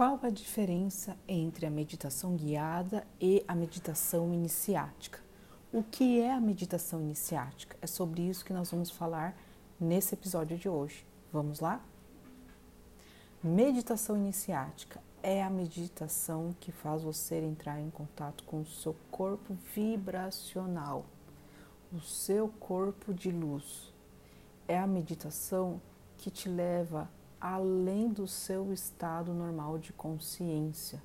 Qual a diferença entre a meditação guiada e a meditação iniciática? O que é a meditação iniciática? É sobre isso que nós vamos falar nesse episódio de hoje. Vamos lá? Meditação iniciática é a meditação que faz você entrar em contato com o seu corpo vibracional, o seu corpo de luz. É a meditação que te leva além do seu estado normal de consciência.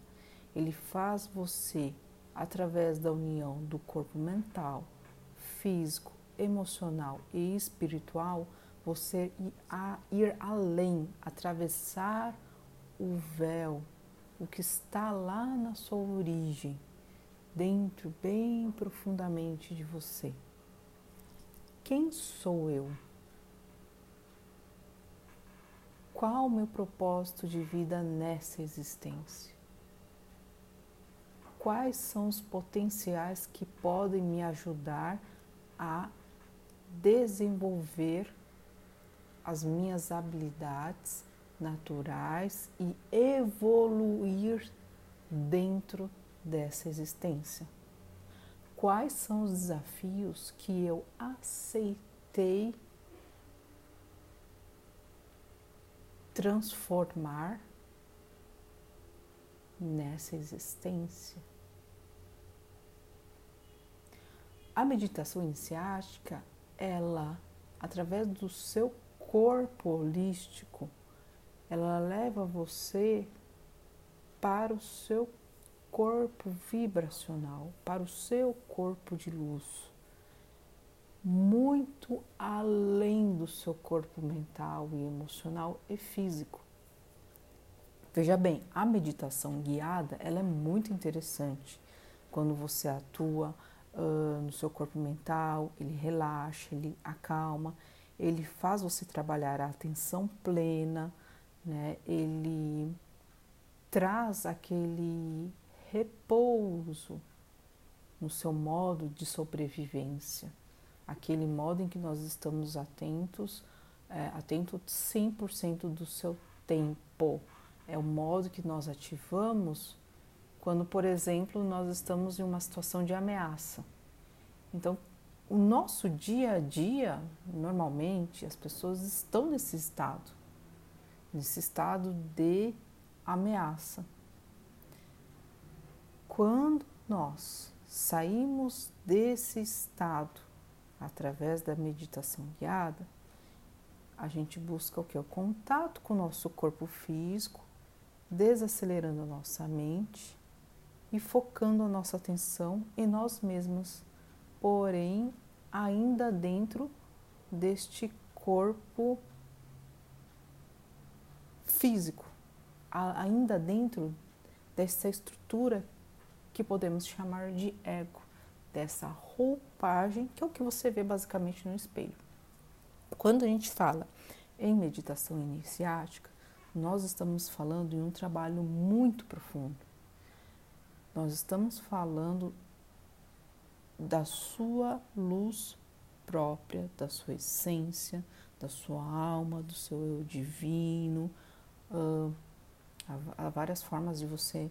Ele faz você, através da união do corpo mental, físico, emocional e espiritual, você ir, a, ir além, atravessar o véu, o que está lá na sua origem, dentro, bem profundamente de você. Quem sou eu? Qual o meu propósito de vida nessa existência? Quais são os potenciais que podem me ajudar a desenvolver as minhas habilidades naturais e evoluir dentro dessa existência? Quais são os desafios que eu aceitei transformar nessa existência. A meditação iniciática, ela, através do seu corpo holístico, ela leva você para o seu corpo vibracional, para o seu corpo de luz muito além do seu corpo mental e emocional e físico. Veja bem, a meditação guiada ela é muito interessante quando você atua uh, no seu corpo mental, ele relaxa, ele acalma, ele faz você trabalhar a atenção plena, né? ele traz aquele repouso no seu modo de sobrevivência aquele modo em que nós estamos atentos, é, atento 100% do seu tempo. É o modo que nós ativamos quando, por exemplo, nós estamos em uma situação de ameaça. Então, o nosso dia a dia, normalmente, as pessoas estão nesse estado, nesse estado de ameaça. Quando nós saímos desse estado através da meditação guiada, a gente busca o que? O contato com o nosso corpo físico, desacelerando a nossa mente e focando a nossa atenção em nós mesmos, porém ainda dentro deste corpo físico, ainda dentro dessa estrutura que podemos chamar de ego dessa roupagem, que é o que você vê basicamente no espelho. Quando a gente fala em meditação iniciática, nós estamos falando em um trabalho muito profundo. Nós estamos falando da sua luz própria, da sua essência, da sua alma, do seu eu divino. Há várias formas de você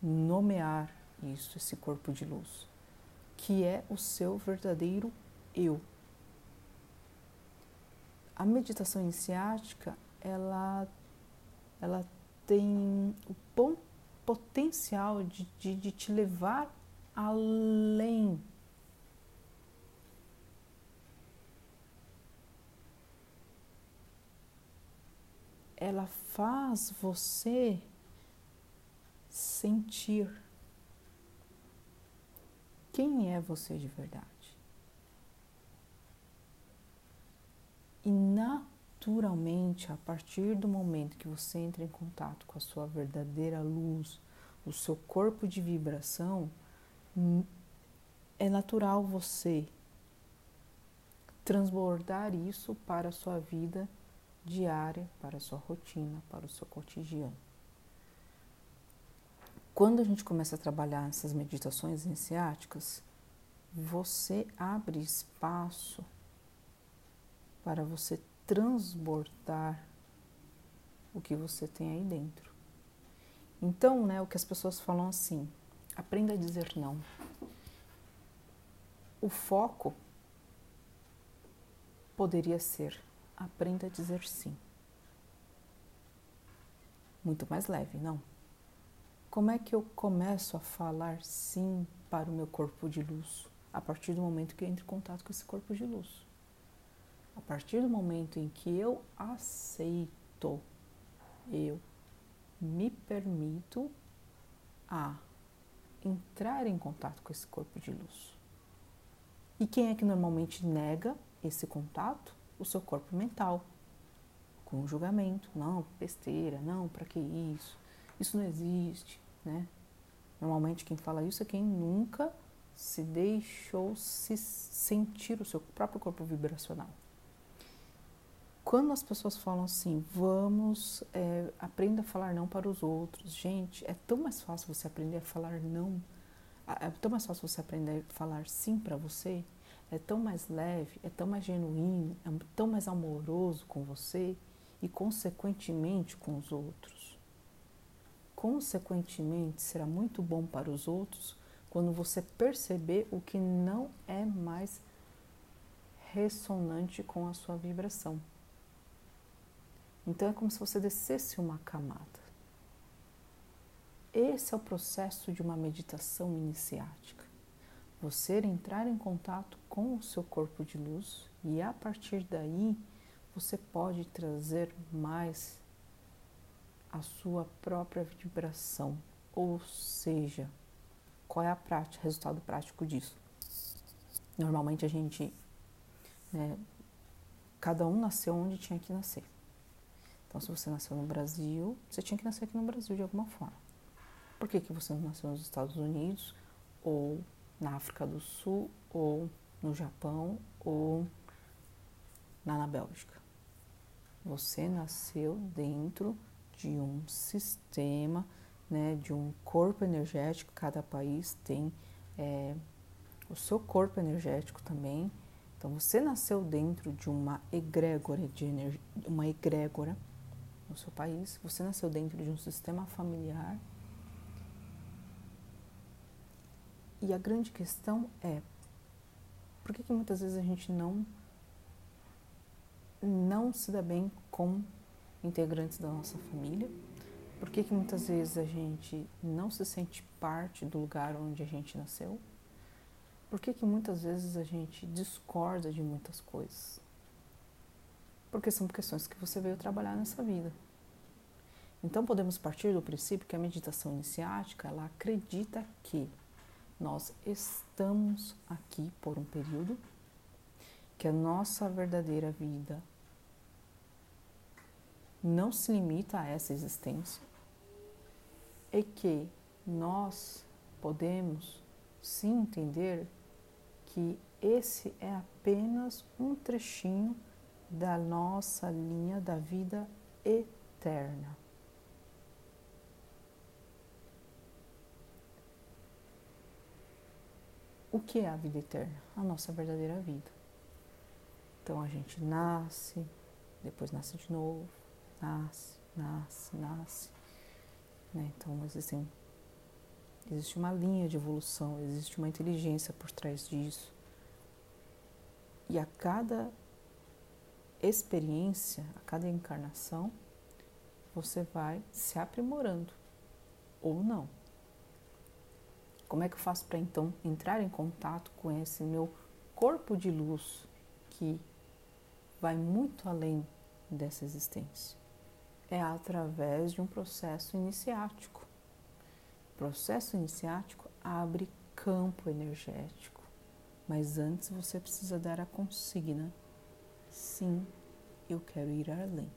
nomear isso, esse corpo de luz que é o seu verdadeiro eu. A meditação iniciática, ela, ela tem o bom potencial de, de, de te levar além ela faz você sentir quem é você de verdade. E naturalmente, a partir do momento que você entra em contato com a sua verdadeira luz, o seu corpo de vibração, é natural você transbordar isso para a sua vida diária, para a sua rotina, para o seu cotidiano. Quando a gente começa a trabalhar essas meditações iniciáticas, você abre espaço para você transbordar o que você tem aí dentro. Então, né, o que as pessoas falam assim, aprenda a dizer não. O foco poderia ser aprenda a dizer sim. Muito mais leve, não? Como é que eu começo a falar sim para o meu corpo de luz? A partir do momento que eu entro em contato com esse corpo de luz. A partir do momento em que eu aceito, eu me permito a entrar em contato com esse corpo de luz. E quem é que normalmente nega esse contato? O seu corpo mental, com julgamento. Não, besteira, não, para que isso? Isso não existe, né? Normalmente quem fala isso é quem nunca se deixou se sentir o seu próprio corpo vibracional quando as pessoas falam assim, vamos, é, aprenda a falar não para os outros. Gente, é tão mais fácil você aprender a falar não. É tão mais fácil você aprender a falar sim para você. É tão mais leve, é tão mais genuíno, é tão mais amoroso com você e, consequentemente, com os outros. Consequentemente, será muito bom para os outros quando você perceber o que não é mais ressonante com a sua vibração. Então é como se você descesse uma camada. Esse é o processo de uma meditação iniciática. Você entrar em contato com o seu corpo de luz e a partir daí você pode trazer mais a sua própria vibração. Ou seja, qual é a prática, resultado prático disso? Normalmente a gente, né, cada um nasceu onde tinha que nascer. Então, se você nasceu no Brasil, você tinha que nascer aqui no Brasil de alguma forma. Por que, que você não nasceu nos Estados Unidos, ou na África do Sul, ou no Japão, ou na, na Bélgica? Você nasceu dentro de um sistema, né, de um corpo energético. Cada país tem é, o seu corpo energético também. Então, você nasceu dentro de uma egrégora de energia, uma egrégora no seu país, você nasceu dentro de um sistema familiar. E a grande questão é por que, que muitas vezes a gente não não se dá bem com integrantes da nossa família? Por que, que muitas vezes a gente não se sente parte do lugar onde a gente nasceu? Por que, que muitas vezes a gente discorda de muitas coisas? porque são questões que você veio trabalhar nessa vida. Então podemos partir do princípio que a meditação iniciática, ela acredita que nós estamos aqui por um período, que a nossa verdadeira vida não se limita a essa existência e que nós podemos sim entender que esse é apenas um trechinho da nossa linha da vida eterna. O que é a vida eterna? A nossa verdadeira vida. Então a gente nasce, depois nasce de novo, nasce, nasce, nasce. Né? Então existem, existe uma linha de evolução, existe uma inteligência por trás disso. E a cada experiência, a cada encarnação, você vai se aprimorando ou não. Como é que eu faço para então entrar em contato com esse meu corpo de luz que vai muito além dessa existência? É através de um processo iniciático. O processo iniciático abre campo energético, mas antes você precisa dar a consigna Sim, eu quero ir além.